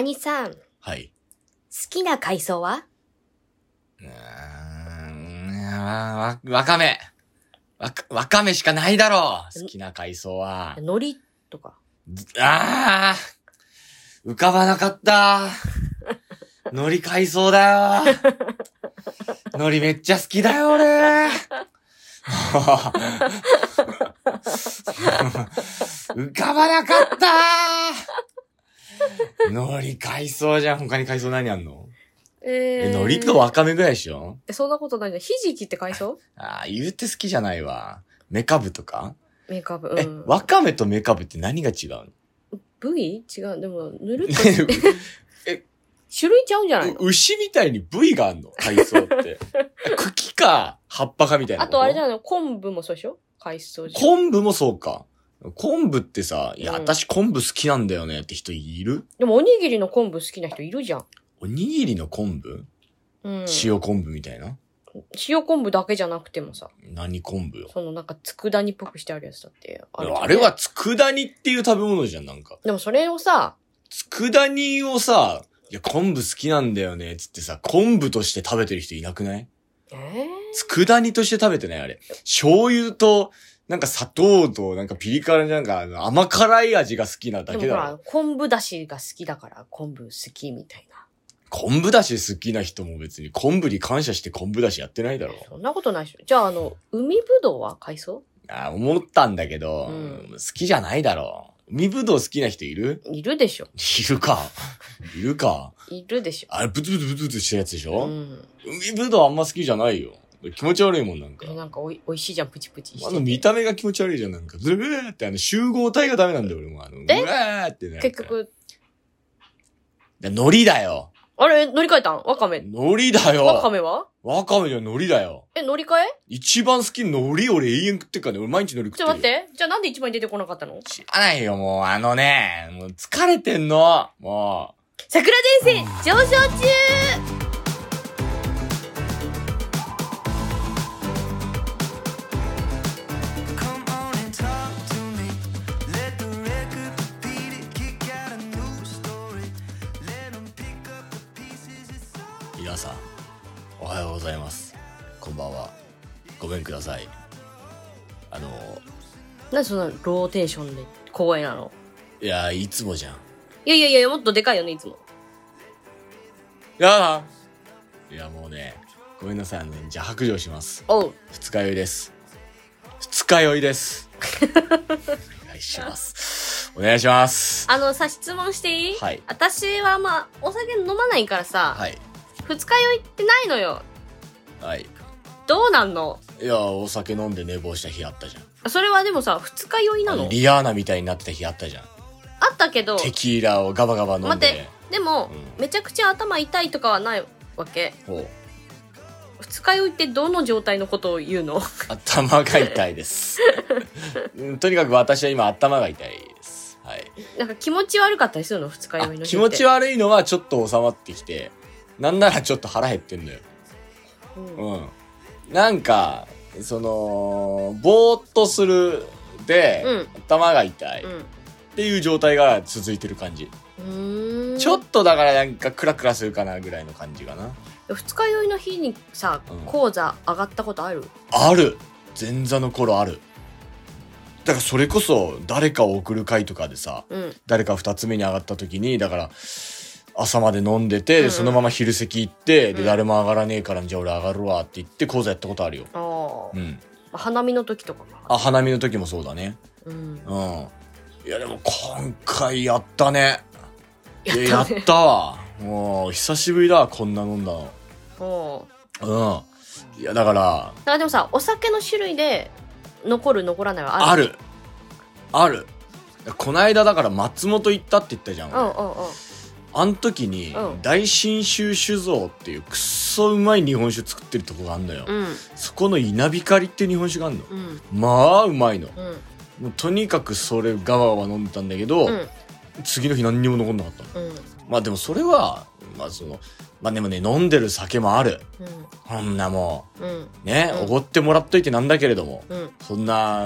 兄さん、好はい。きな海藻は？うーん、わ、わかめ。わか、わかめしかないだろう。好きな海藻は。海苔とか。ああ浮かばなかった。海苔海藻だよ。海苔めっちゃ好きだよ、俺。浮かばなかった海苔海藻じゃん。他に海藻何あんの？え、え海苔とわかめぐらいでしょ？えそんなことないじゃん。ひじきって海藻ああ、言うて好きじゃないわ。メカブとか、メーカブ。えう、ん。わかめとメカブって何が違うの？部位？違う。でも、ぬるっと。え種類ちゃうんじゃない牛みたいに部位があんの？海藻って。茎か、葉っぱかみたいなあとあれじゃゃないの？昆布もそうでしょ？海藻。昆布もそうか。昆布ってさ、いや、うん私昆布好きなんだよねって人いる？でもおにぎりの昆布好きな人いるじゃん。おにぎりの昆布、うん。塩昆布みたいな？塩昆布だけじゃなくてもさ、何昆布よ？そのなんか佃煮っぽくしてあるやつだってあるじゃんあれは佃煮っていう食べ物じゃん、なんか。でもそれをさ、佃煮をさ、いや、昆布好きなんだよね、つってさ、昆布として食べてる人いなくない？えー、佃煮として食べてないあれ。醤油と、なんか砂糖と、なんかピリ辛なんか甘辛い味が好きなだけだろ。、昆布だしが好きだから昆布好きみたいな。昆布だし好きな人も別に昆布に感謝して昆布だしやってないだろ。そんなことないでしょ。じゃああの、海ぶどうは海藻あ思ったんだけど、うん好きじゃないだろ。海ぶどう好きな人いる？いるでしょ。いるか。いるか。いるでしょ。あれ、ブツブツブツブツしたやつでしょ、うん。海ぶどうあんま好きじゃないよ。気持ち悪いもんなんか。えなんかおいおいしいじゃん、プチプチしてて。あの見た目が気持ち悪いじゃん、なんか。ズルーってあの集合体がダメなんだよ、俺も。あの、うわーってね。結局、で。海苔だよ。あれ？乗り換えたん？わかめ。海苔だよ。わかめは？わかめじゃ海苔だよ。え、乗り換え？一番好きな海苔俺永遠食ってっからね。俺毎日海苔食ってる。ちょっと待って。じゃあなんで一番に出てこなかったの？知らないよ、もう。あのね、もう疲れてんの。も桜前線上昇中皆さん、おはようございます。こんばんは。ごめんください。あの、なんでそんなローテーションで光栄なの？いや、いつもじゃん。いやいやいや、もっとでかいよね、いつも。いやいや、もうね、ごめんなさい。あのね、じゃあ白状します。おう。二日酔いです。二日酔いです。お願いします。お願いします。あのさ、質問していい？はい私はまあ、お酒飲まないからさ、はい。二日酔いってないのよ。はい。どうなんの？いや、お酒飲んで寝坊した日あったじゃん。それはでもさ、二日酔いなの？リアーナみたいになってた日あったじゃん。あったけど、テキーラをガバガバ飲ん待ってで。でも、うんめちゃくちゃ頭痛いとかはないわけ？ほう。二日酔いってどの状態のことを言うの？頭が痛いです。うんとにかく私は今頭が痛いです。はい。なんか気持ち悪かったりするの？二日あ酔いの日って。気持ち悪いのはちょっと収まってきて、なんならちょっと腹減ってんのよ。うんうん。なんか、その、ぼーっとするで、うん頭が痛いっうん。ていう状態が続いてる感じ。うーん。ちょっとだからなんかクラクラするかなぐらいの感じかな。二日酔いの日にさうん、講座上がったことある、ある前座の頃ある。だからそれこそ誰かを送る会とかでさ、うん。誰か二つ目に上がった時に、だから、朝まで飲んでて、うんうんそのまま昼席行って、で、うん誰も上がらねえから、じゃあ俺上がるわって言って講座やったことあるよ。うん。花見の時とかか。あ、花見の時もそうだね。うん。うん。いや、でも今回やったね。やったね。ったわ。もう、久しぶりだわ、こんな飲んだの。うん。いや、だから、だからでもさ、お酒の種類で、残る残らないはある？ある。ある。こないだだから松本行ったって言ったじゃん。うんうんうん。あん時にうん、大信州酒造っていうくっそうまい日本酒作ってるとこがあんのよ。うん。そこの稲光って日本酒があんの。うん。まあ、うまいの。うん。もうとにかくそれガバガバ飲んでたんだけど、うん。次の日何にも残んなかったの。うん。まあでもそれは、まあその、まあでもね、飲んでる酒もある。うん。こんなもうん。う、ね、うんおごってもらっといてなんだけれども、うん。そんな、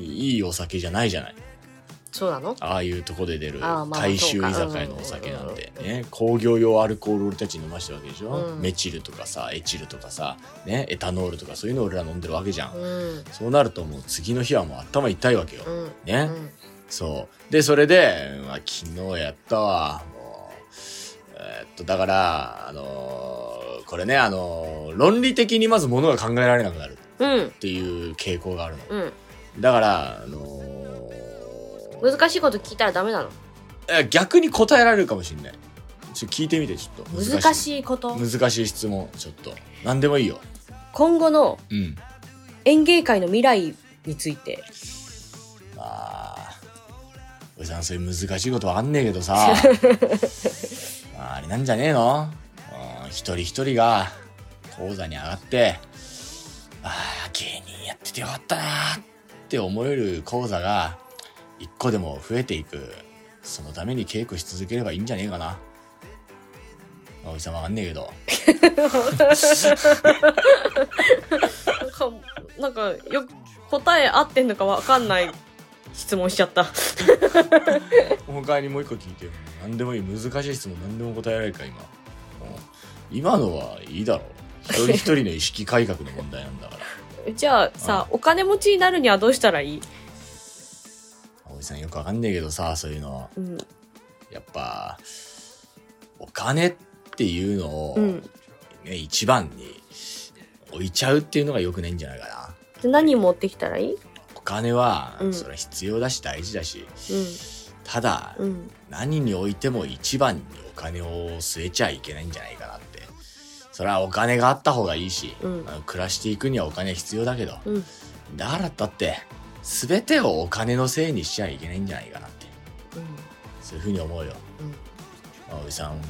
いいお酒じゃないじゃない。そうなの？ああいうとこで出る大衆居酒屋のお酒なんてね、工業用アルコール俺たち飲ましてるわけでしょ、うんメチルとかさ、エチルとかさ、ね、エタノールとかそういうの俺ら飲んでるわけじゃん。うんそうなるともう次の日はもう頭痛いわけよ。うんね、うんそう。で、それで、まあ、昨日やったわ。もう、えーっと、だから、あのーこれね、あのー論理的にまず物が考えられなくなるうんっていう傾向があるの。うんだから、あのー難しいこと聞いたらダメなの？え逆に答えられるかもしんない。ちょ聞いてみて、ちょっと。難い。しいこと？難しい質問、ちょっと。何でもいいよ。今後のうん。演芸界の未来についてまあ、おじさんそういう難しいことはあんねえけどさ、まあ、あれなんじゃねえの？うん一人一人が講座に上がって、ああ、芸人やっててよかったなって思える講座が一個でも増えていく。そのために稽古し続ければいいんじゃねえかな。おじさんわかんねえけど。なんかなんかよく答え合ってんのかわかんない質問しちゃった 他にもう一個聞いてよ。何でもいい。難しい質問何でも答えられるか、今。うん今のはいいだろう。一人一人の意識改革の問題なんだから。じゃあさお金持ちになるにはどうしたらいい、おじさんよくわかんねえけどさ、そういうの。うん。やっぱ、お金っていうのを、うん、ね、一番に置いちゃうっていうのが良くないんじゃないかな。で何持ってきたらいい？お金は、うん。それは必要だし大事だし、うただ、んうん。何においても一番にお金を据えちゃいけないんじゃないかなって。それはお金があった方がいいし、うん。暮らしていくにはお金必要だけど、うん。だからだって、全てをお金のせいにしちゃいけないんじゃないかなって。そういうふうに思うよ。うんまあおじさん、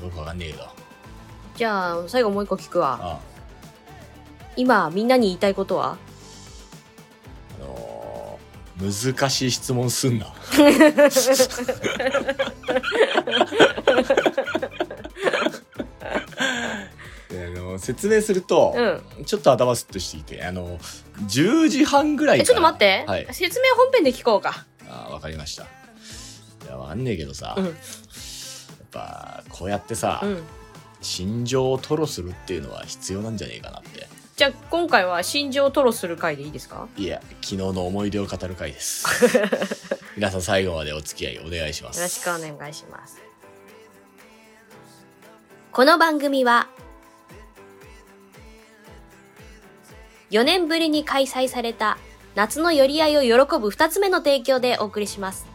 僕わかんねえけど。じゃあ最後もう一個聞くわあ今みんなに言いたいことは？あのー難しい質問すんな。説明すると、うんちょっと頭スッとしていて、あの、10時半ぐらいから。えちょっと待って、はい。説明本編で聞こうかあわかりました。いや、わかんねえけどさ、うんやっぱ、こうやってさ、うん心情を吐露するっていうのは必要なんじゃねえかなって。じゃあ今回は心情を吐露する回でいいですか？いや、昨日の思い出を語る回です。皆さん最後までお付き合いお願いします。よろしくお願いします。この番組は、4年ぶりに開催された夏の寄り合いを喜ぶ2つ目の提供でお送りします。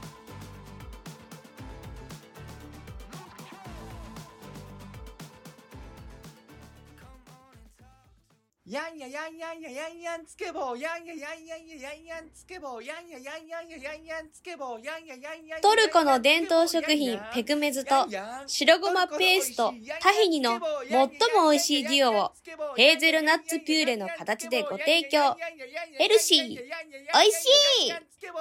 やんややんやんややんやんつけぼうやんややんやんややんやんつけぼうやんややんやんややんやんつけぼうやんややんやんトルコの伝統食品ペクメズと白ごまペーストタヒニの最も美味しいデュオをヘーゼルナッツピューレの形でご提供ヘルシー美味しい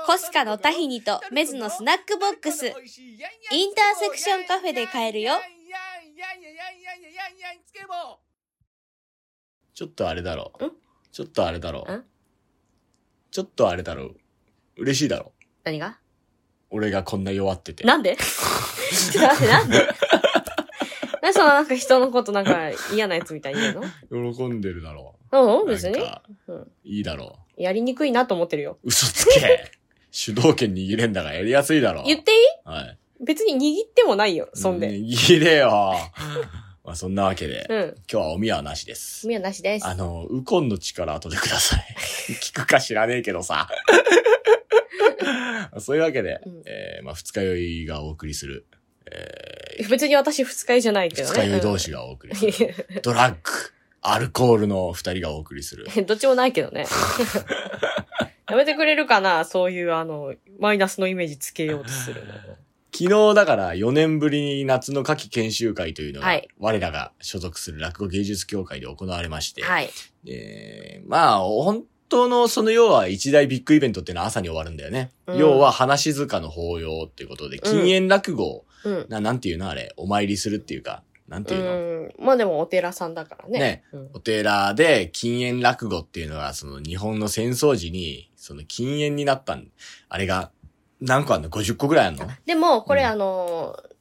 コスカのタヒニとメズのスナックボックスインターセクションカフェで買えるよやんややんややんやんつけぼうちょっとあれだろん？ちょっとあれだろん？ちょっとあれだろ嬉しいだろ何が？俺がこんな弱ってて。なんで？ちょっと待って、なんで？なんでそのなんか人のことなんか嫌なやつみたいに言うの？喜んでるだろうん、う。別になん。かうん。いいだろやりにくいなと思ってるよ。う。嘘つけ 主導権握れんだからやりやすいだろう。言っていい？はい。別に握ってもないよ、そんで。握れよ。まあそんなわけで、うん。今日はおみやはなしです。みはなしです。あの、ウコンの力後でください。聞くか知らねえけどさ。そういうわけで、うんえー、まあ二日酔いがお送りする、え別に私二日酔いじゃないー、けどね。二日酔い同士がお送りする、ドラッグ、アルコールの二人がお送りする。うんどっちもないけどね。やめてくれるかなそういうあの、マイナスのイメージつけようとするの。昨日だから4年ぶりに夏の夏季研修会というのが、はい我らが所属する落語芸術協会で行われまして、はい。でまあ、本当のその要は一大ビッグイベントっていうのは朝に終わるんだよね。うん要は話塚の法要っていうことで、禁煙落語を、うん。ななんていうのあれ、お参りするっていうか、なんていうの、うん。まあでもお寺さんだからね。ねうんお寺で禁煙落語っていうのが、その日本の戦争時に、その禁煙になったん、あれが、何個あんの ?50 個ぐらいあんの？でも、これうんあのー、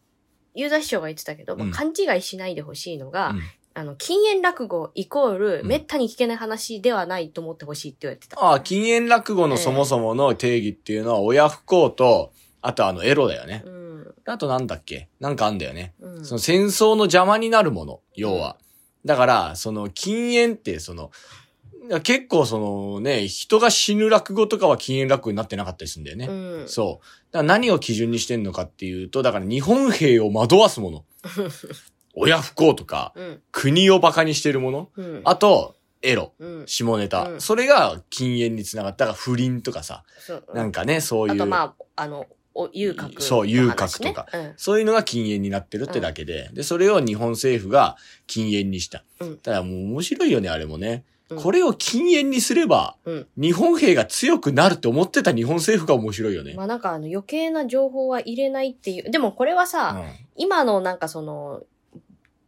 ユーザー師匠が言ってたけど、勘違いしないでほしいのが、うんあの、禁煙落語イコール、うんめったに聞けない話ではないと思ってほしいって言われてた。ああ、禁煙落語のそもそもの定義っていうのは、親不孝と、あとあの、エロだよね。うん。あとなんだっけ？なんかあんだよね。うん。その戦争の邪魔になるもの、要は。だから、その禁煙って、その、結構そのね、人が死ぬ落語とかは禁煙落語になってなかったりするんだよね。うん。そう。だから何を基準にしてんのかっていうと、だから日本兵を惑わすもの。親不孝とか、うん。国を馬鹿にしてるもの。うん。あと、エロ。うん。下ネタ。うんそれが禁煙につながった。不倫とかさ。なんかね、そういう。あとまあ、あの、お遊郭ね、そう遊郭とかうん。そういうのが禁煙になってるってだけで、で、それを日本政府が禁煙にした。うんただもう面白いよね、あれもね。うんこれを禁煙にすれば、うん日本兵が強くなるって思ってた日本政府が面白いよね。まあなんかあの余計な情報は入れないっていう。でもこれはさ、今のなんかその、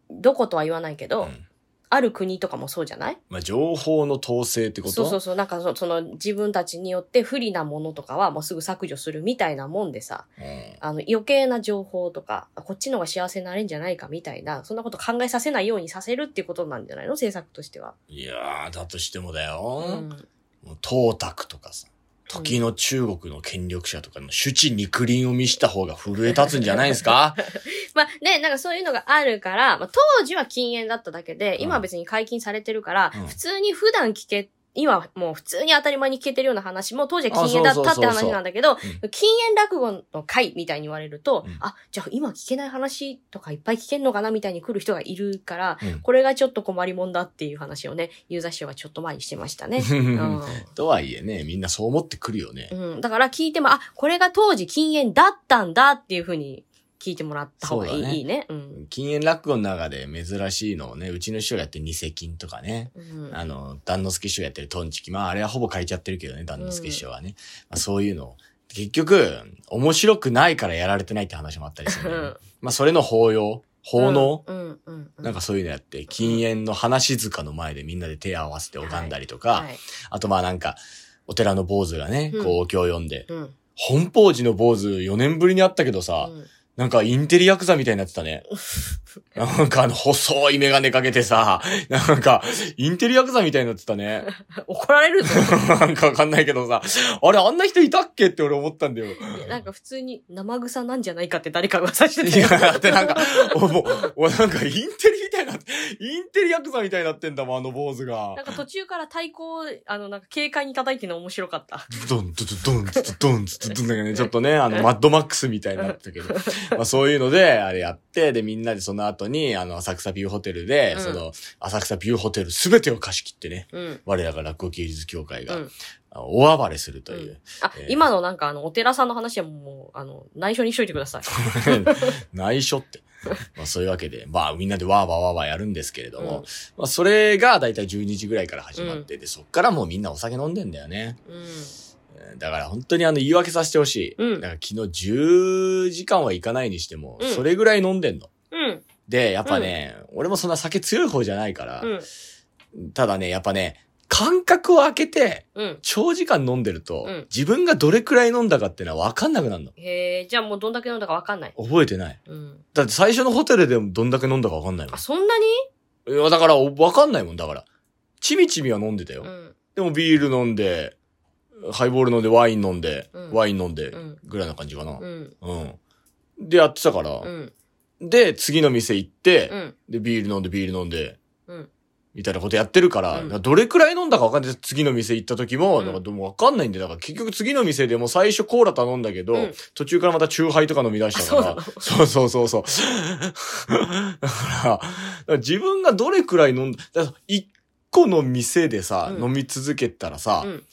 どことは言わないけど、うんうんある国とかもそうじゃない？まあ、情報の統制ってこと？そうそうそう。なんかそその自分たちによって不利なものとかはもうすぐ削除するみたいなもんでさ、うんあの余計な情報とか、こっちの方が幸せになれんじゃないかみたいな、そんなこと考えさせないようにさせるっていうことなんじゃないの？政策としては。いやー、だとしてもだよ。うん。もう東卓とかさ、時の中国の権力者とかの手地肉林を見した方が震え立つんじゃないですか？まあね、なんかそういうのがあるから、まあ、当時は禁煙だっただけで、今は別に解禁されてるから、うん。普通に普段聞け、今はもう普通に当たり前に聞けてるような話も当時は禁煙だったって話なんだけど禁煙落語の回みたいに言われると、うんあ、じゃあ今聞けない話とかいっぱい聞けんのかなみたいに来る人がいるから、うんこれがちょっと困りもんだっていう話をね、ユーザー師匠がちょっと前にしてましたね。うんとはいえね、みんなそう思ってくるよね。うん。だから聞いても、あ、これが当時禁煙だったんだっていうふうに聞いてもらった方がいい,、ねいいね。うん。禁煙落語の中で珍しいのをね、うちの師匠がやってる二世金とかね、うんあの、段之助師匠やってるトンチキ。まあ、あれはほぼ書いちゃってるけどね、段之助師匠はね。まあ、そういうのを。結局、面白くないからやられてないって話もあったりするんだよね、まあ、それの法要奉納、うん、うん、うん。なんかそういうのやって、禁煙の話塚の前でみんなで手を合わせて拝んだりとか、はい。あとまあなんか、お寺の坊主がね、うんこうお経を読んで、うん。本法寺の坊主4年ぶりに会ったけどさ、うんなんかインテリヤクザみたいになってたね。なんかあの細いメガネかけてさ、なんかインテリヤクザみたいになってたね。怒られるぞ。なんかわかんないけどさ、あれあんな人いたっけって俺思ったんだよ。なんか普通に生臭なんじゃないかって誰かが噂していたよ。や、だってなんか、おもう、おなんかインテリって、インテリヤクザみたいになってんだもん、あの坊主がな。んか途中から太鼓を、あの、なんか軽快に叩いてるの面白かった。ドン、ドドドン、ドドン、ドドン、なんかね、ちょっとね、あの、マッドマックスみたいになってたけど、まあそういうので、あれやって、で、みんなでその後に、あの、浅草ビューホテルで、うんその、浅草ビューホテルすべてを貸し切ってね、うん。我らが落語芸術協会が、うんあの大暴れするという。あ、えー今のなんかあの、お寺さんの話はもう、あの、内緒にしといてください。内緒って。まあそういうわけで、まあみんなでわーわーわーわーやるんですけれども、まあそれがだいたい12時ぐらいから始まって、で、そっからもうみんなお酒飲んでんだよね。うん。うんだから本当にあの言い訳させてほしい。うんだから昨日10時間はいかないにしても、うんそれぐらい飲んでんの。うん。で、やっぱね、俺もそんな酒強い方じゃないから、うん。ただね、やっぱね、間隔を空けて、うん。長時間飲んでると、うん自分がどれくらい飲んだかっていうのは分かんなくなるの。へえ、じゃあもうどんだけ飲んだかわかんない。覚えてない。うん。だって最初のホテルでもどんだけ飲んだか分かんないもあ、そんなに？ん。いや、だから分かんないもん、だから。ちみちみは飲んでたよ。うん。でもビール飲んで、ハイボール飲んで、ワイン飲んで、うんワイン飲んでうん、ぐらいな感じかな。うん。うん。で、やってたから、うん。で、次の店行って、うん。で、ビール飲んで、ビール飲んで、うん。みたいなことやってるから、うんどれくらい飲んだか分かんない。次の店行った時も、うんなんかでも分かんないんで、だから結局次の店でも最初コーラ頼んだけど、うん途中からまたチューハイとか飲み出したから、あそうそうそうそう。だから、だから自分がどれくらい飲んだ、だから一個の店でさ、うん飲み続けたらさ、うん。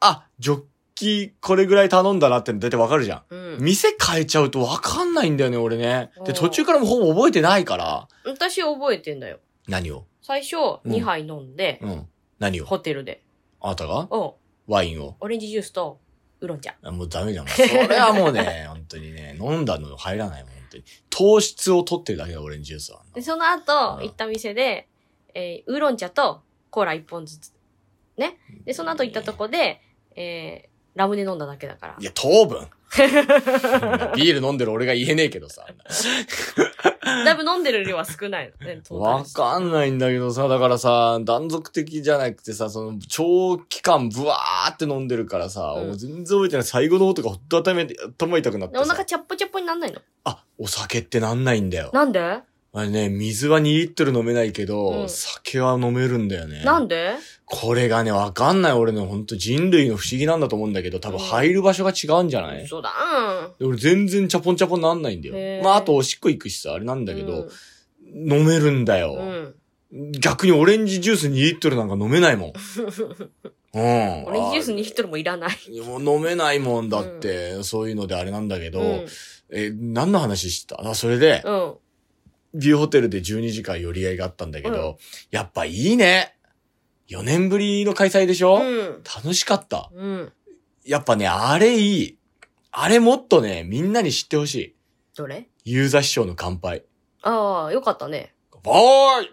あ、ジョッキこれぐらい頼んだなって大体わかるじゃん。うん。店変えちゃうとわかんないんだよね、俺ね。で、おー途中からもほぼ覚えてないから。私覚えてんだよ。何を？最初、うん2杯飲んで、うん。何を？ホテルで。あなたが？おワインを？オレンジジュースと、ウーロン茶。あもうダメじゃん。それはもうね、本当にね、飲んだの入らないもん、本当に。糖質を取ってるだけだ、オレンジジュースは。で、その後、うん行った店で、えーウーロン茶とコーラ1本ずつ。ね。で、その後行ったとこで、えーラムネ飲んだだけだからい。や、糖分。ビール飲んでる俺が言えねえけどさ。だいぶ飲んでる量は少ないのね。わかんないんだけどさ、だからさ、断続的じゃなくてさ、その、長期間ブワーって飲んでるからさ、うん全然覚えてない。最後の方とかほんと頭痛頭痛くなっておさ。腹チャッポチャッポになんないの？あ、お酒ってなんないんだよ。なんで？あれね、水は2リットル飲めないけど、うん酒は飲めるんだよね。なんで？これがね、わかんない俺ね、ほんと人類の不思議なんだと思うんだけど、多分入る場所が違うんじゃない、そうだ。で俺全然チャポンチャポンなんないんだよ。まあ、あとおしっこ行くしさ、あれなんだけど、飲めるんだよ。うん。逆にオレンジジュース2リットルなんか飲めないもん。うん。オレンジジュース2リットルもいらない。あもう飲めないもんだって、そういうのであれなんだけど、うん。え、何の話してた？あ、それで、うん。ビューホテルで12時間寄り合いがあったんだけど、うんやっぱいいね。4年ぶりの開催でしょ、うん。楽しかった。うん。やっぱね、あれいい。あれもっとね、みんなに知ってほしい。どれ？ユーザ師匠の乾杯。ああ、よかったね。乾杯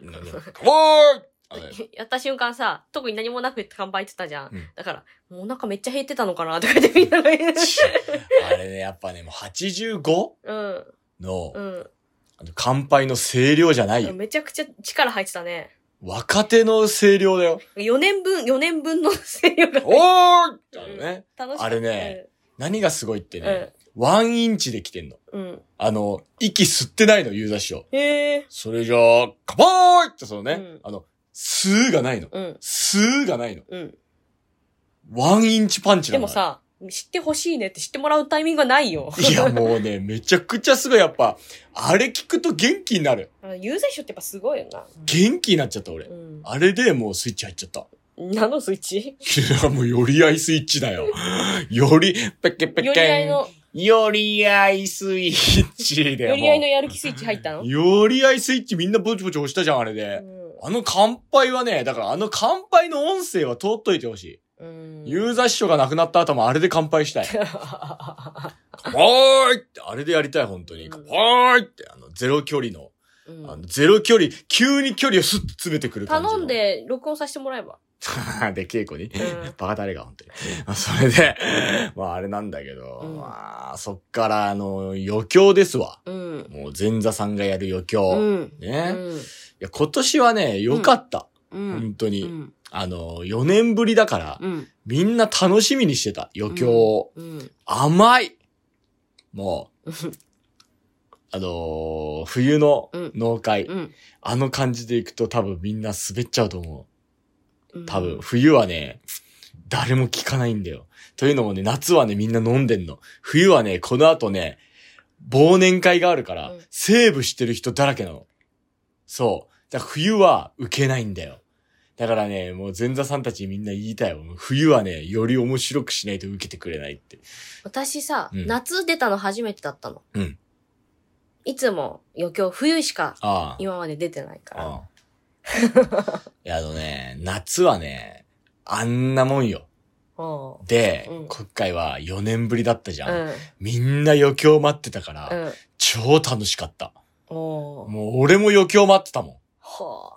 乾杯 やった瞬間さ、特に何もなく乾杯って言ったじゃん。うんだから、もうお腹めっちゃ減ってたのかな？とか言ってみんなが言う。あれね、やっぱね、もう 85? うん。の、うん。あの乾杯の声量じゃないよ。めちゃくちゃ力入ってたね。若手の声量だよ。4年分、4年分の声量が。おーいってあのね。楽し。あれね何がすごいってうん。ね、ワンインチで来てんの。あの、息吸ってないの、ユーザー師匠。へえ。それじゃあ、乾杯ってそのね、うんあの、吸うがないの。うん。吸うがないの。うん。ワンインチパンチなの。でもさ、知ってほしいねって知ってもらうタイミングがないよ。いや、もうね、めちゃくちゃすごい、やっぱ、あれ聞くと元気になる。あのユーザーショってやっぱすごいよな。元気になっちゃった、俺う。ん。あれでもうスイッチ入っちゃった。何のスイッチ？いや、もう、より合いスイッチだよ。より、ペケペケン。より合いの、より合いスイッチだよ。より合いのもやる気スイッチ入ったの？うより合いスイッチみんなぼちぼち押したじゃん、あれで。あの乾杯はね、だからあの乾杯の音声は通っといてほしい。うん。ユーザー師匠が亡くなった後もあれで乾杯したい。乾杯って、あれでやりたい、本当に。うん乾杯って、あの、ゼロ距離の、うんあの、ゼロ距離、急に距離をスッと詰めてくる感じの。頼んで録音させてもらえば。で、稽古に。うんバカ誰が、本当に。まあそれで、まああれなんだけど、うんまあそっから、あの、余興ですわ。うん。もう前座さんがやる余興。うん。ね、いうん。や、今年はね、良かった。うん。本当に。うん。あの、4年ぶりだから、うん。みんな楽しみにしてた。余興を。うん。甘いもう、あのー冬の農会、うん。あの感じで行くと多分みんな滑っちゃうと思うんう。多分、。冬はね、誰も聞かないんだよ。というのもね、夏はね、みんな飲んでんの。冬はね、この後ね、忘年会があるから、うんセーブしてる人だらけなの。そう。だから冬は受けないんだよ。だからね、もう前座さんたちにみんな言いたいよ。冬はね、より面白くしないと受けてくれないって。私さ、うん夏出たの初めてだったの。うん。いつも余興冬しかああ。今まで出てないから。ああいや、あのね、夏はね、あんなもんよ。おで、うん今回は4年ぶりだったじゃん。うん。みんな余興待ってたから、うん。超楽しかった。もう俺も余興待ってたもはん。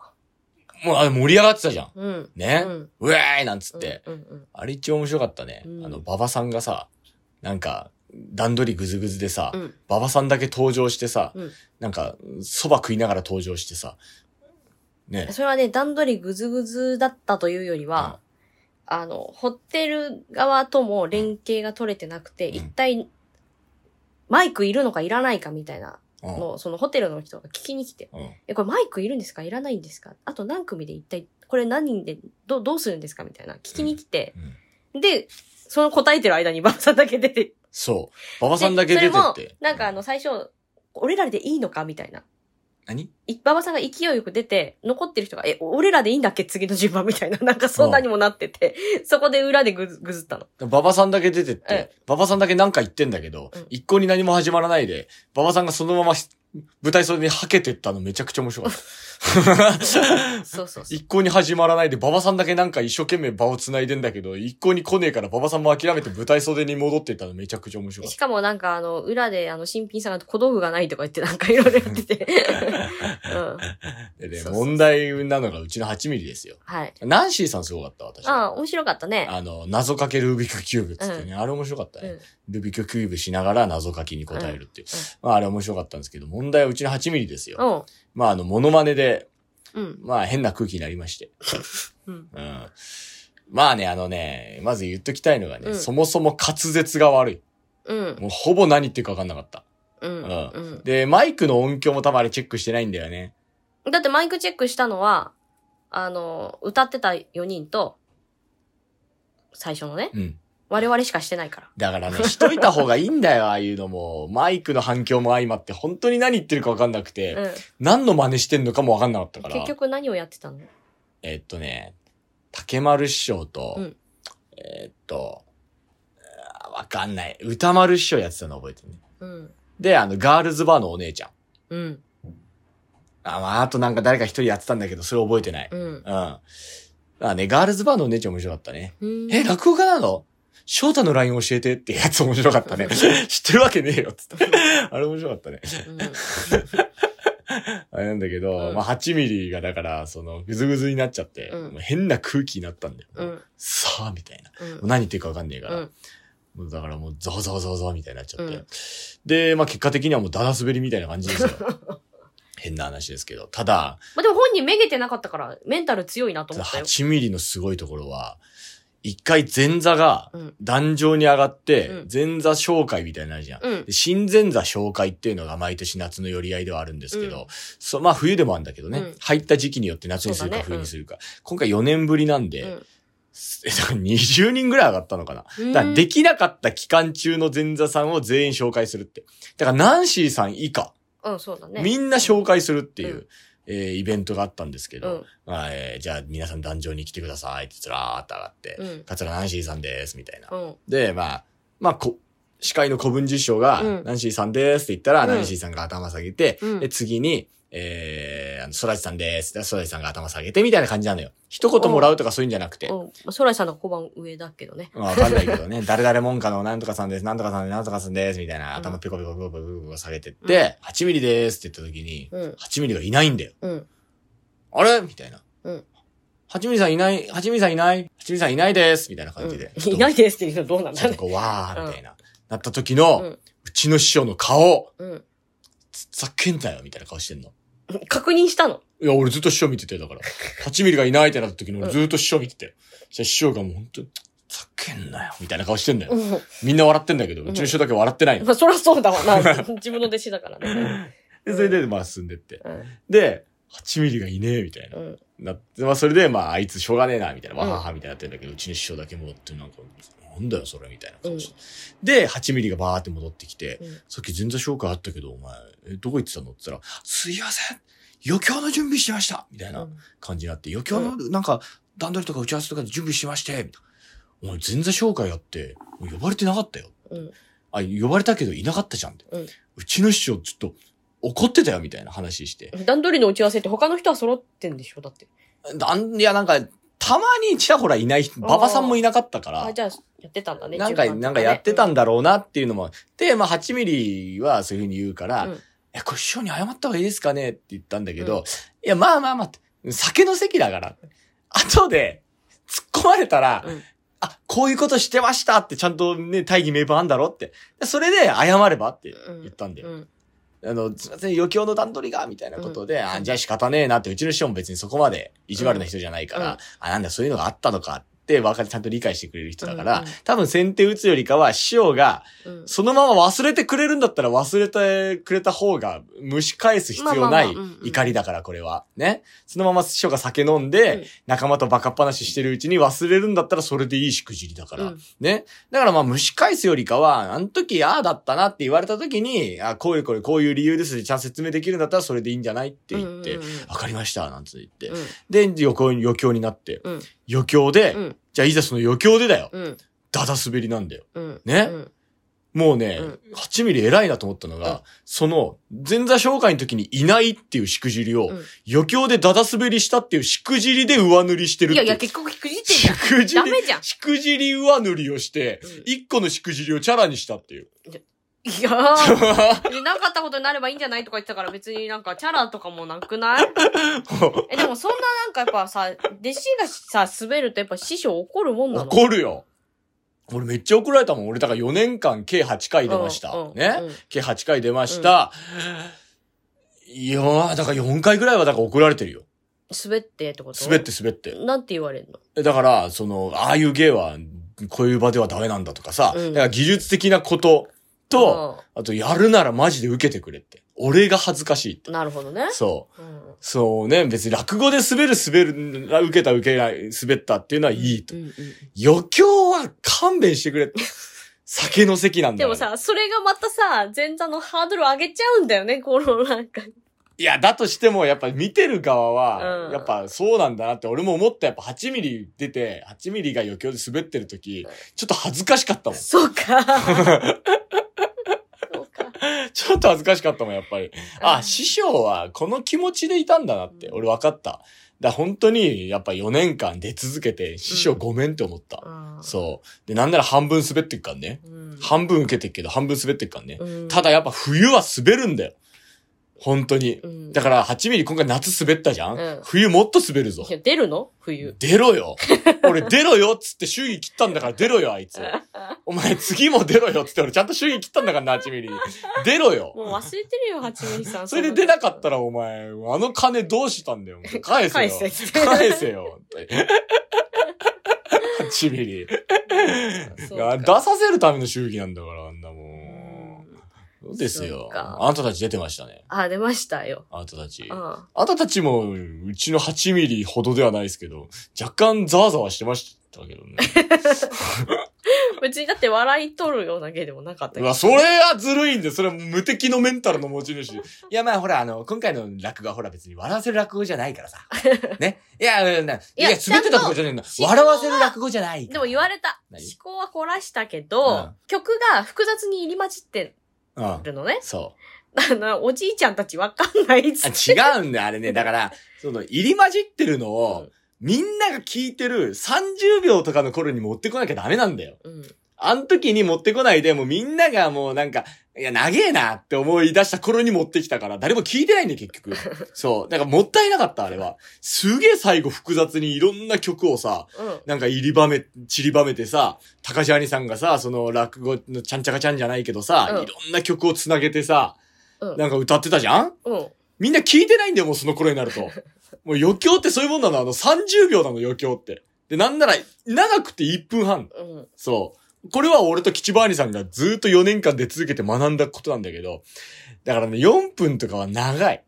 もうあれ盛り上がってたじゃん。あ。うん。ね、うん。うえーいなんつって。うんうんあれ一応面白かったね。うんあの、馬場さんがさ、なんか、段取りぐずぐずでさ、うん。馬場さんだけ登場してさ、うんなんか、蕎麦食いながら登場してさ、ね。それはね、段取りぐずぐずだったというよりは、あの、ホテル側とも連携が取れてなくて、うん一体、マイクいるのかいらないかみたいなうん。のを、そのホテルの人が聞きに来て、うん。え、これマイクいるんですか？いらないんですか？あと何組で一体、これ何人で、ど、どうするんですか？みたいな、聞きに来て、うん。で、その答えてる間にババさんだけ出て、そう。馬場さんだけ出てって。なんかあの、最初、俺らでいいのか？みたいな。何？い馬場さんが勢いよく出て、残ってる人が、え、俺らでいいんだっけ？次の順番みたいな。なんかそんなにもなってて、そこで裏でぐずぐずったの。馬場さんだけ出てって、馬場さんだけなんか言ってんだけど、うん一向に何も始まらないで、馬場さんがそのまま舞台袖にはけてったのめちゃくちゃ面白かった。そうそうそう。一向に始まらないで、馬場さんだけなんか一生懸命場を繋いでんだけど、一向に来ねえから馬場さんも諦めて舞台袖に戻ってったのめちゃくちゃ面白かったしもなんかあの、裏であの、新品さんが小道具がないとか言ってなんかいろいろやってて。うん。た。でね、問題なのがうちの8ミリですよ。はい。ナンシーさんすごかった、私。ああ、面白かったね。あの、謎かけルービックキューブっつってね、あれ面白かったね。うん。ルービックキューブしながら謎かけに答えるっていう。うんうんまああれ面白かったんですけど、問題はうちの8ミリですよ。まああの、モノマネで、うん。まあ変な空気になりまして。うん。うん。まあね、あのね、まず言っときたいのがね、うんそもそも滑舌が悪い。うん。もうほぼ何言ってるか分かんなかった。うん。ううん。で、マイクの音響も多分あれチェックしてないんだよね。だってマイクチェックしたのは、あの、歌ってた4人と、最初のね、うん。我々しかしてないから。だからね、しといた方がいいんだよ、ああいうのも。マイクの反響も相まって、本当に何言ってるか分かんなくて、うん。何の真似してんのかも分かんなかったから。結局何をやってたの？えっとね、竹丸師匠と、うんえっと、あーわかんない。歌丸師匠やってたの覚えてるね。うん。で、あの、ガールズバーのお姉ちゃん。うん。あ、まあ、あとなんか誰か一人やってたんだけど、それ覚えてない。うんうん。あね、ガールズバーのお姉ちゃん面白かったね。うん。え、落語家なの？翔太の LINE 教えてってやつ面白かったね。知ってるわけねえよ、つって。あれ面白かったね。うんあれなんだけど、うんまあ8ミリがだから、その、ぐずぐずになっちゃって、うんもう変な空気になったんだよ。うん。さあ、みたいな。何言ってるかわかんねえから。うんもうだからもう、ゾワゾワゾワゾワみたいになっちゃって。うんで、まあ結果的にはもうダダ滑りみたいな感じですよ。変な話ですけど。ただ、まあ、でも本人めげてなかったから、メンタル強いなと思ったよ。8ミリのすごいところは、一回前座がうん。壇上に上がってうん、前座紹介みたいになるじゃん。うん。で新前座紹介っていうのが毎年夏の寄り合いではあるんですけど、うんそう、まあ冬でもあるんだけどね、うん入った時期によって夏にするかそうだね冬にするか。今回4年ぶりなんで、うん えだから20人ぐらい上がったのかな。だからできなかった期間中の前座さんを全員紹介するって。だからナンシーさん以下、うん、そうだね。みんな紹介するっていう、うんえーイベントがあったんですけど、うん。まあえーじゃあ皆さん壇上に来てくださいってずらーっと上がって、うん。桂ナンシーさんです、みたいな。うん。で、まあ、まあ、こ、司会の古文実証が、うんナンシーさんですって言ったら、うんナンシーさんが頭下げて、うんで、次に、えー、あの、ソラジさんです。で、ソラジさんが頭下げて、みたいな感じなのよ。一言もらうとかそういうんじゃなくて。うん。まあソライさんの小判上だけどね。まあわかんないけどね。誰々門下のなんとかさんです、なんとかさんで、なんとかさんです、みたいな、うん頭ペコペコペコペコペコ下げてって、8ミリですって言った時に、うん。8ミリがいないんだよ。うん。あれ？みたいな。うん。8ミリさんいない、8ミリさんいない、8ミリさんいないです、みたいな感じで。うんいないですって言うのどうなんだね。ちょっとこう、わー、みたいな。なった時の、ううんちの師匠の顔、うん。ざけんなよ、みたいな顔してんの。確認したの？いや、俺ずっと師匠見てて、だから。8ミリがいないってなった時に俺ずっと師匠見てて。じゃあ師匠がもう本当に、ざけんなよ、みたいな顔してんだよ。うん。みんな笑ってんだけど、うちの師匠だけ笑ってないの。まあ、そらそうだわな。自分の弟子だからね。で、それで、まあ進んでって。うん。で、8ミリがいねえ、みたいなう。ん。なって、まあそれで、まああいつしょうがねえな、みたいな。うんわはは、みたいになってんだけど、うちの師匠だけ戻って、なんか、なんだよ、それ、みたいな感じ。で、8ミリがバーって戻ってきて、うんさっき前座紹介あったけど、お前、え、どこ行ってたの？って言ったら、すいません余興の準備してましたみたいな感じになって、余興の、なんか、段取りとか打ち合わせとかで準備してまして、みたいな。お前、前座紹介やって、呼ばれてなかったよ。うん。あ、呼ばれたけどいなかったじゃんって。うんうちの師匠、ちょっと、怒ってたよ、みたいな話して。段取りの打ち合わせって他の人は揃ってんでしょ？だって。なんいや、なんか、たまにちらほらいない人、馬場さんもいなかったからあ、、じゃあ、やってたんだね。なんか、なんかやってたんだ。だろうなっていうのも。で、まあ、8ミリはそういうふうに言うから、うんえ、これ師匠に謝った方がいいですかねって言ったんだけど、いや、まあまあまあ酒の席だから。後で、突っ込まれたら、うんあ、こういうことしてましたってちゃんとね、大義名分あんだろって。でそれで謝ればってうん言ったんだよ。うん。あの、すいません、余興の段取りが、みたいなことで、あ、じゃあ仕方ねえなって、うちの師匠も別にそこまで意地悪な人じゃないから、うんあ、なんだ、そういうのがあったのかって、わかり、ちゃんと理解してくれる人だから、うんうん多分先手打つよりかは、師匠が、うん。そのまま忘れてくれるんだったら忘れてくれた方が蒸し返す必要ない怒りだから、これは。ね。そのまま師匠が酒飲んで、うん仲間とバカっ話してるうちに忘れるんだったらそれでいいしくじりだから。うんね。だからまあ蒸し返すよりかは、あの時ああだったなって言われた時に、あ、こういうこれこういう理由ですちゃんと説明できるんだったらそれでいいんじゃないって言って、わ、かりました、なんつって言って。うんで、余興余興になって、うん余興で、うんじゃあいざその余興でだよ。うん。ダダ滑りなんだよ。うん。ね？うんもうね、うん8ミリ偉いなと思ったのが、うんその、前座紹介の時にいないっていうしくじりを、うん余興でダダ滑りしたっていうしくじりで上塗りしてるっていう。いやいや、結局、くじってんしじゃん。くじり、ダメじゃん。しくじり上塗りをしてうん、一個のしくじりをチャラにしたっていう。いやー、なかったことになればいいんじゃないとか言ってたから別になんかチャラとかもなくない？え、でもそんななんかやっぱさ、弟子がさ、滑るとやっぱ師匠怒るもんなの？怒るよ。俺めっちゃ怒られたもん。俺だから4年間計8回出ました。うんうんね、うん計8回出ました。いやー、だから4回ぐらいはだから怒られてるよ。滑ってってこと？滑って滑って。なんて言われるの？えだから、その、ああいう芸は、こういう場ではダメなんだとかさ、うんだから技術的なことと、あと、やるならマジで受けてくれって。俺が恥ずかしいって。うんなるほどね。そう。うん。そうね、別に落語で滑る滑る、受けた受けない、滑ったっていうのはいいと。うんうん余興は勘弁してくれって。酒の席なんだよ。でもさ、それがまたさ、前座のハードル上げちゃうんだよね、このなんか。いや、だとしても、やっぱ見てる側は、うんやっぱそうなんだなって、俺も思った。やっぱ8ミリ出て、8ミリが余興で滑ってる時、ちょっと恥ずかしかったもん。そうか。ちょっと恥ずかしかったもん、やっぱり。うあ、ん師匠はこの気持ちでいたんだなって、俺分かった。だ本当に、やっぱ4年間出続けて、師匠ごめんって思った。うんそう。で、なんなら半分滑ってっからね。うん半分受けてっけど、半分滑ってっからね。うんただやっぱ冬は滑るんだよ。本当に。うんだから8ミリ今回夏滑ったじゃん、うん冬もっと滑るぞ出るの？冬。出ろよ。俺出ろよっつって祝儀切ったんだから出ろよ、あいつ。お前次も出ろよっつって俺ちゃんと祝儀切ったんだからな、8ミリ。出ろよ。もう忘れてるよ、八ミリさん。それで出なかったらお前、あの金どうしたんだよ。返せよ。返せ返せよ。8ミリ。出させるための祝儀なんだから、あんなもん。そうですそよあんたたち出てましたね。あ、出ましたよ。あんたたち。うん。あんたたちも、うちの8ミリほどではないですけど、若干ざわざわしてましたけどね。別にだって笑い取るような芸でもなかったけどそれはずるいんだよ。それは無敵のメンタルの持ち主。いや、まあほら、あの、今回の落語はほら別に笑わせる落語じゃないからさ。ね。いや、うんないや、や滑ってたとこじゃねえんだ。ちゃんと笑わせる落語じゃないから。でも言われた。何？思考は凝らしたけど、うん曲が複雑に入り混じってうん。るのね。そう。あの、おじいちゃんたちわかんないっつって。あ違うんだよ、あれね。だから、その、入り混じってるのを、うんみんなが聞いてる30秒とかの頃に持ってこなきゃダメなんだよ。うん。あん時に持ってこないで、もうみんながもうなんか、いや、長えなって思い出した頃に持ってきたから、誰も聞いてないんだよ、結局。そう。だからもったいなかった、あれは。すげえ最後複雑にいろんな曲をさ、うん。なんか入りばめ、散りばめてさ、高橋兄さんがさ、その落語のちゃんちゃかちゃんじゃないけどさ、うんいろんな曲をつなげてさ、うん。なんか歌ってたじゃん？うん。みんな聞いてないんだよ、もうその頃になると。もう余興ってそういうもんなの、あの30秒なの、余興って。で、なんなら、長くて1分半。うん。そう。これは俺と吉場兄さんがずーっと4年間で続けて学んだことなんだけど、だからね、4分とかは長い。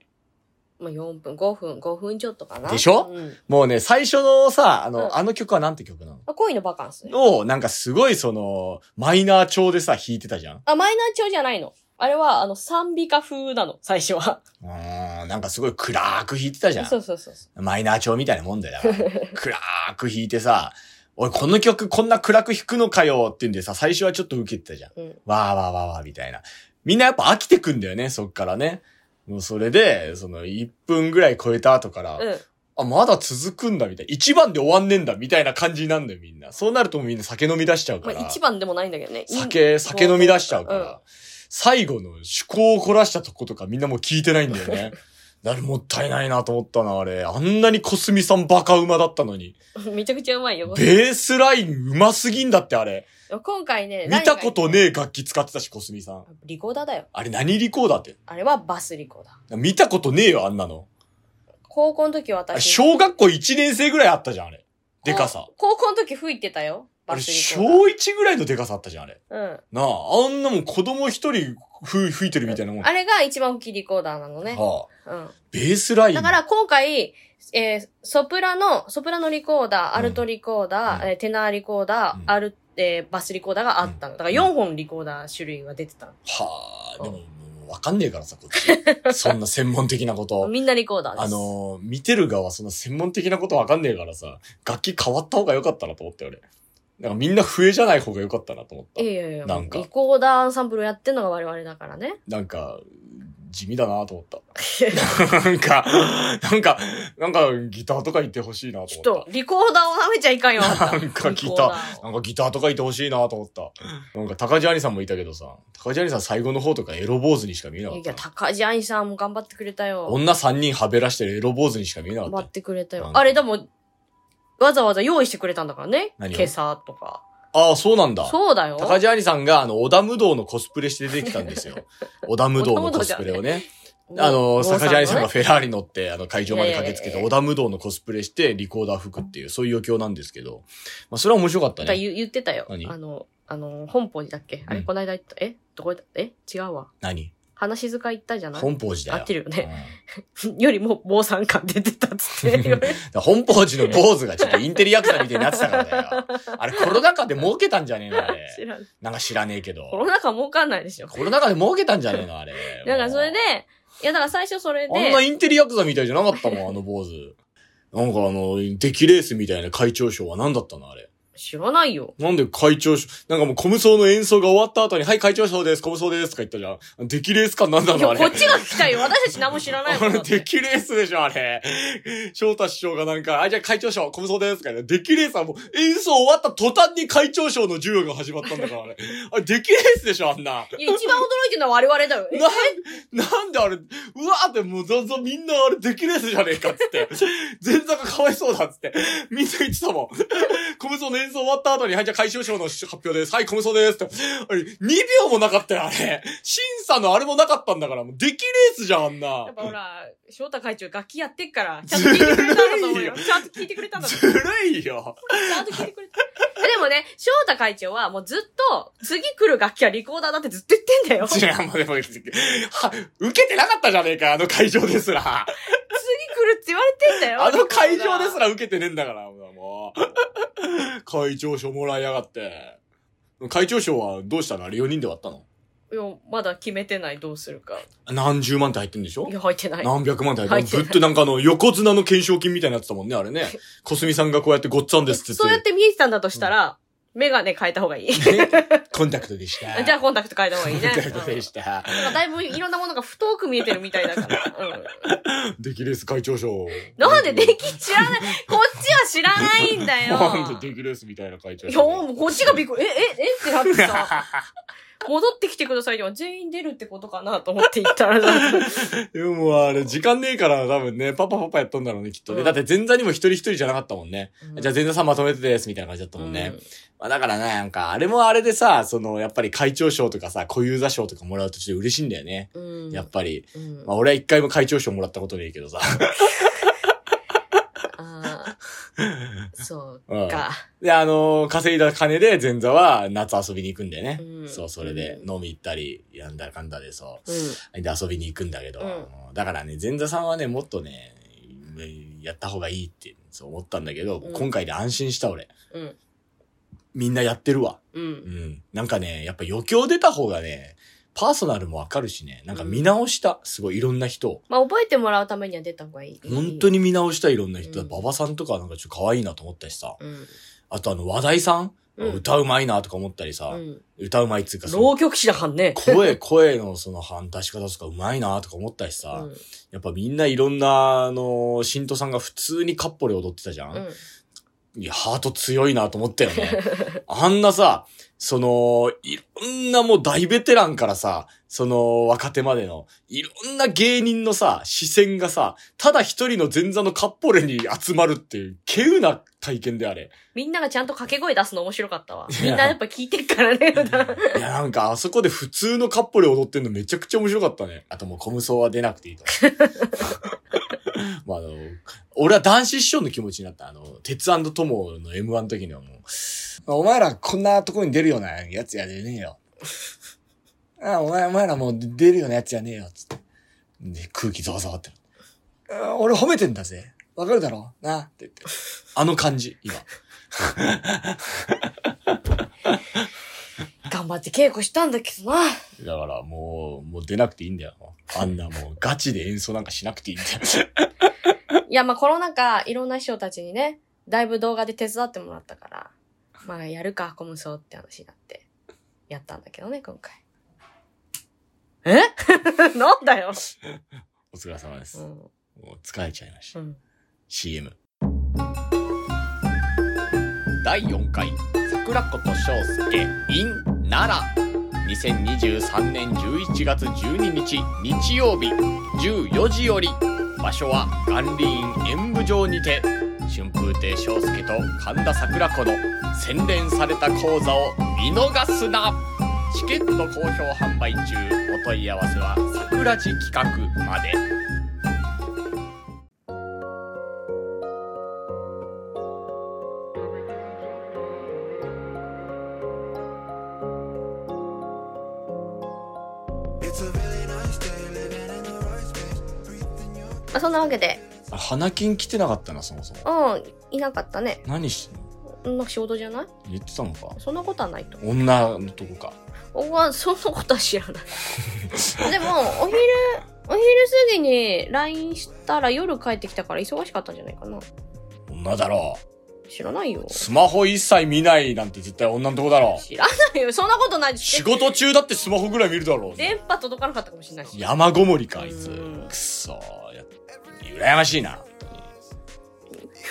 まあ、4分、5分、5分ちょっとかな。でしょ？うん。もうね、最初のさ、あの、うんあの曲はなんて曲なの？あ恋のバカンスね。を、なんかすごいその、マイナー調でさ、弾いてたじゃんあ、マイナー調じゃないの。あれは、あの、賛美歌風なの、最初は。うーん、なんかすごい暗く弾いてたじゃんそうそうそうそマイナー調みたいなもんだよ。暗く弾いてさ、おい、この曲こんな暗く弾くのかよって言うんでさ、最初はちょっと受けてたじゃん。う。うん。わーわーわーわーみたいな。みんなやっぱ飽きてくんだよね、そっからね。もうそれで、その1分ぐらい超えた後から、うん。あ、まだ続くんだみたいな。一番で終わんねえんだみたいな感じになんだよ、みんな。そうなるともうみんな酒飲み出しちゃうから。まあ、一番でもないんだけどね。酒、酒飲み出しちゃうから。うん最後の趣向を凝らしたとことかみんなもう聞いてないんだよね。だからもったいないなと思ったな、あれ。あんなにコスミさんバカ馬だったのに。めちゃくちゃうまいよ。ベースライン上手すぎんだって、あれ。今回ね、見たことねえ。え楽器使ってたし、コスミさん。リコーダーだよ。あれ何リコーダーって？あれはバスリコーダー。見たことねえよ、あんなの。高校の時私。小学校1年生ぐらいあったじゃん、あれ。でかさ。高校の時吹いてたよ。バあれ、小スリコーダー。1ぐらいのでかさあったじゃん、あれ。うん。なあ、あんなもん子供一人吹吹いてるみたいなもん。はあれが一番吹きリコーダーなのね。あ。うん。ベースライン。だから今回、えーソプラノ、ソプラノリコーダー、アルトリコーダー、うんえーテナーリコーダー、うんアル、えーバスリコーダーがあったの。だから4本リコーダー種類が出てたの。はあ、でも、もうわかんねえからさ、こっち。そんな専門的なこと。みんなリコーダーです。あのー、見てる側そんな専門的なことわかんねえからさ、楽器変わった方が良かったなと思って、俺。なんかみんな笛じゃない方が良かったなと思ったい。やいやいや、なんかリコーダーアンサンブルやってんのが我々だからね。なんか、地味だなと思った。なんか、なんか、なんかギターとか言ってほしいなちょっと思っと、リコーダーを舐めちゃいかんよ、なんかギター。なんかギターとか言ってほしいなと思った。なんか高地兄さんもいたけどさ、高地兄さん最後の方とかエロ坊主にしか見えなかっいや、た。高地愛さんも頑張ってくれたよ。女3人はべらしてるエロ坊主にしか見えなかっ頑張ってくれたよ。あれ、でも、わざわざ用意してくれたんだからね。何を？今朝とか。た。ああ、そうなんだ。そうだよ。高地兄さんが、あの、織田無道のコスプレして出てきたんですよ。織田無道のコスプレをね。あの、坂地兄さんがフェラーリ乗って、あの、会場まで駆けつけて、いやいやいや織田無道のコスプレして、リコーダー吹くっていう、そういう余興なんですけど。まあ、それは面白かったね。言言ってたよ。何？あの、あの、本邦寺だっけ？あれ、うんこの間言った、え？どこ行った？え？違うわ。何？話し塚行ったじゃない？本邦寺だよ。合ってるよねうん よりも坊さん感出てたっつって。本邦寺の坊主がちょっとインテリアクターみたいになってたからだよ。あれコロナ禍で儲けたんじゃねえのあれ。知らん。なんか知らねえけど。コロナ禍儲かんないでしょ。コロナ禍で儲けたんじゃねえのあれ。だからそれで、いやだから最初それで、あんなインテリアクターみたいじゃなかったもん、あの坊主。なんかあの、デキレースみたいな会長賞は何だったのあれ。知らないよ。なんで会長賞、なんかもうコムソの演奏が終わった後に、はい、会長賞です、コムソですとか言ったじゃん。デキレース感なんだろうあれ。こっちが聞きたいよ。私たち何も知らないもあれ、んだって。デキレースでしょ、あれ。翔太師匠がなんか、あ、じゃあ会長賞、コムソですとか言ってデキレースはもう演奏終わった途端に会長賞の授与が始まったんだから、あれ。あれ、デキレースでしょ、あんな。いや、一番驚いてるのは我々だよ。えなん、なんであれ、うわーってもうざざみんなあれデキレースじゃねえかっつって。前座がかわいそうだっつって。みんな言ってたもん。コムソの演奏終わった後に、はい、じゃあ会長賞の発表です。はい、コムソですって。あれ、2秒もなかったよ、あれ。審査のあれもなかったんだから、もうデキレースじゃん、あんなやっ。ぱほら、翔太会長楽器やってっから、ちゃんと聞いてくれたんだと思うよ。ちゃんと聞いてくれたんだとず思う。るいよ。ちゃんと聞いてくれた。でもね、翔太会長はもうずっと、次来る楽器はリコーダーだってずっと言ってんだよ。次 違う、もうでも、は、受けてなかったじゃねえか、あの会場ですら。来るって言われてんだよ。あの会場ですら。ら受けてねえんだから、もう。会長賞もらいやがって。会長賞はどうしたの？あれ4人で割ったの？いや、まだ決めてない、どうするか。何十万って入ってんでしょ？いや、入ってない。何百万って入ってる。入ってないずっとなんかあの、横綱の懸賞金みたいになってたもんね、あれね。小杉さんがこうやってごっつぁんですってそうや言って。見えてたんだとしたら、メガネ変えた方がいい。じ コンタクトでした。ゃあコンタクト変えた方がいいね。コンタクトでした。うんだいぶいろんなものが太く見えてるみたいだから。うん。デキレース会長賞。なんでデキ知らないこっちは知らないんだよ。なんでデキレースみたいな会長いや、賞。もうこっちがびっくり。え、え、えってなってさ、戻ってきてくださいでは全員出るってことかなと思って言ったらさ、でもあれ、時間ねえから多分ね、パパパパやったんだろうね、きっとね。うんだって前座にも一人一人じゃなかったもんね。うんじゃあ前座さんまとめてです、みたいな感じだったもんね。まあだからね、なんか、あれもあれでさ、その、やっぱり会長賞とかさ、小遊三賞とかもらうとちょっと嬉しいんだよね。うん。やっぱり。うんまあ俺は一回も会長賞もらったことねえけどさ。そううんか。で、あのー稼いだ金で前座は夏遊びに行くんだよね。うんそう、それで飲み行ったり、やんだかんだでそう。うん。で遊びに行くんだけど、うだからね、前座さんはね、もっとね、やった方がいいってそう思ったんだけど、うん今回で安心した俺。うん。みんなやってるわ。う。うんん。なんかね、やっぱ余興出た方がね、パーソナルもわかるしね、なんか見直した。すごいいろんな人を。まあ、覚えてもらうためには出た方がいい。本当に見直したいろんな人。うん馬場さんとかなんかちょっと可愛いなと思ったしさ。うん。あとあの、話題さん、うん歌うまいなとか思ったりさ、うん。歌うまいっつうかその浪曲師だからね。声、声のその反出し方とかうまいなとか思ったしさ、うん。やっぱみんないろんな、あの、新都さんが普通にカッポで踊ってたじゃん、うん。いや、ハート強いなと思ったよね。あんなさ、その、いろんなもう大ベテランからさ、その若手までの、いろんな芸人のさ、視線がさ、ただ一人の前座のカッポレに集まるっていう、稀有な体験であれ。みんながちゃんと掛け声出すの面白かったわ。みんなやっぱ聞いてっからね。いや、なんかあそこで普通のカッポレ踊ってんのめちゃくちゃ面白かったね。あともうコムソは出なくていいと。まああの、俺は男子師匠の気持ちになった。あの、鉄トモの M1 の時にはもう、お前らこんなとこに出るようなやつやでねえよ。あお前、お前らもう出るようなやつやねえよ。つって。で、空気ざわざわってる。あ俺褒めてんだぜ。わかるだろ？なって言って。あの感じ、今。頑張って稽古したんだけどな。だからもう、もう出なくていいんだよ。あんなもうガチで演奏なんかしなくていいんだよ。いや、まあコロナ禍、いろんな師匠たちにね、だいぶ動画で手伝ってもらったから、まあやるか、コムソって話になって、やったんだけどね、今回。え？なんだよ。お疲れ様です。うん。もう疲れちゃいました。うん。CM。第4回、桜子と翔介 in 奈良。2023年11月12日日曜日14時より場所は元林院演舞場にて春風亭昇介と神田桜子の洗練された講座を見逃すな。チケット好評販売中。お問い合わせは桜地企画まで、そんなわけで、花金来てなかったなそもそもうん、いなかったね。何してんの？なんか仕事じゃない？言ってたのかそんなことはないと。女のとこか僕はそんなことは知らない。でも、お昼、お昼過ぎに LINE したら夜帰ってきたから忙しかったんじゃないかな。女だろ知らないよ。スマホ一切見ないなんて絶対女のとこだろ知らないよ。そんなことない仕事中だってスマホぐらい見るだろう電波届かなかったかもしれないし。山ごもりかあいつうんくっそや羨ましいな。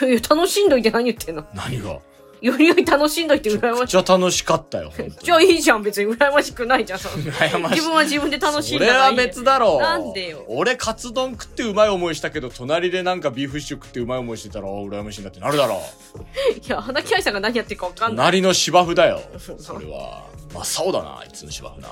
いやいや、楽しんどいて何言ってんの？何が？よりより楽しんどいて羨ましい。めっちゃ楽しかったよ じゃあいいじゃん、別に羨ましくないじゃん。そんな羨ましい。自分は自分で楽しんだらいじゃん別だろう。なんでよ。俺カツ丼食ってうまい思いしたけど隣でなんかビーフシチュー食ってうまい思いしてたらあ羨ましいなってなるだろう。いや、花木愛さんが何やってるかわかんない。隣の芝生だよ それは真っ青だなあいつの芝生な。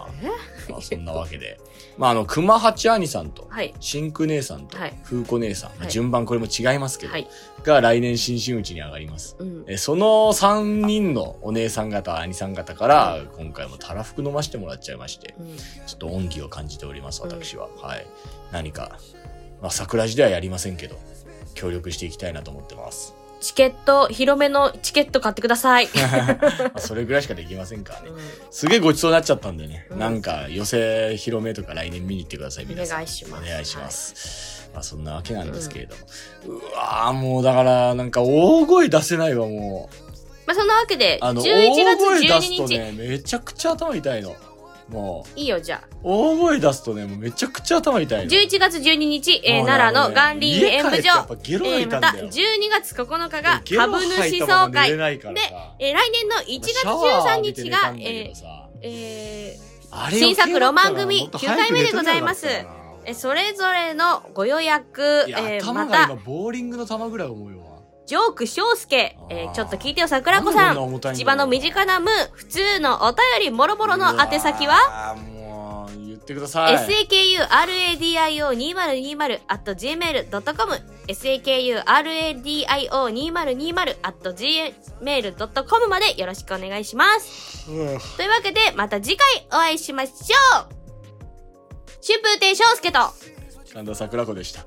まあそんなわけで。まああの熊八兄さんとはい。真空姉さんとはい。風子姉さん、まあはい順番これも違いますけど、はい。が来年新真打ちに上がります。うん。えその3人のお姉さん方兄さん方から今回もたらふく飲ましてもらっちゃいましてうん。ちょっと恩義を感じております私は、はい。何かまあ桜地ではやりませんけど協力していきたいなと思ってますチケット、広めのチケット買ってください。ま あそれぐらいしかできませんからね。すげえごちそうになっちゃったんでね、うん。なんか寄せ広めとか来年見に行ってください皆さん。お願いします。お願いします、まあそんなわけなんですけれども、うわーもうだからなんか大声出せないわもう。まあ、そんなわけで、あの11大声月12出すと日。ねめちゃくちゃ頭痛いのもう。いいよ、じゃあ。大声出すとねもうめちゃくちゃ頭痛いの。11月12日、えー奈良の元林演舞場。えーまた、吐いたんだよ12月9日が株主総会。寝れ。ないからさ。えー来年の1月シャワー13浴びて日がえーえーあれ新作ロマン組もっと早く9回目でございます。えーそれぞれのご予約、えーま頭が今た、ボーリングの球ぐらい重いわジョーク翔介、えーちょっと聞いてよ、桜子さなん千葉の身近な無、普通のお便りもろもろの宛先は？はもう言ってください。Sakuradio2020 at gmail.com sakuradio2020 at gmail.com までよろしくお願いします。う。んというわけで、また次回お会いしましょう。春風亭昇介と。神田桜子でした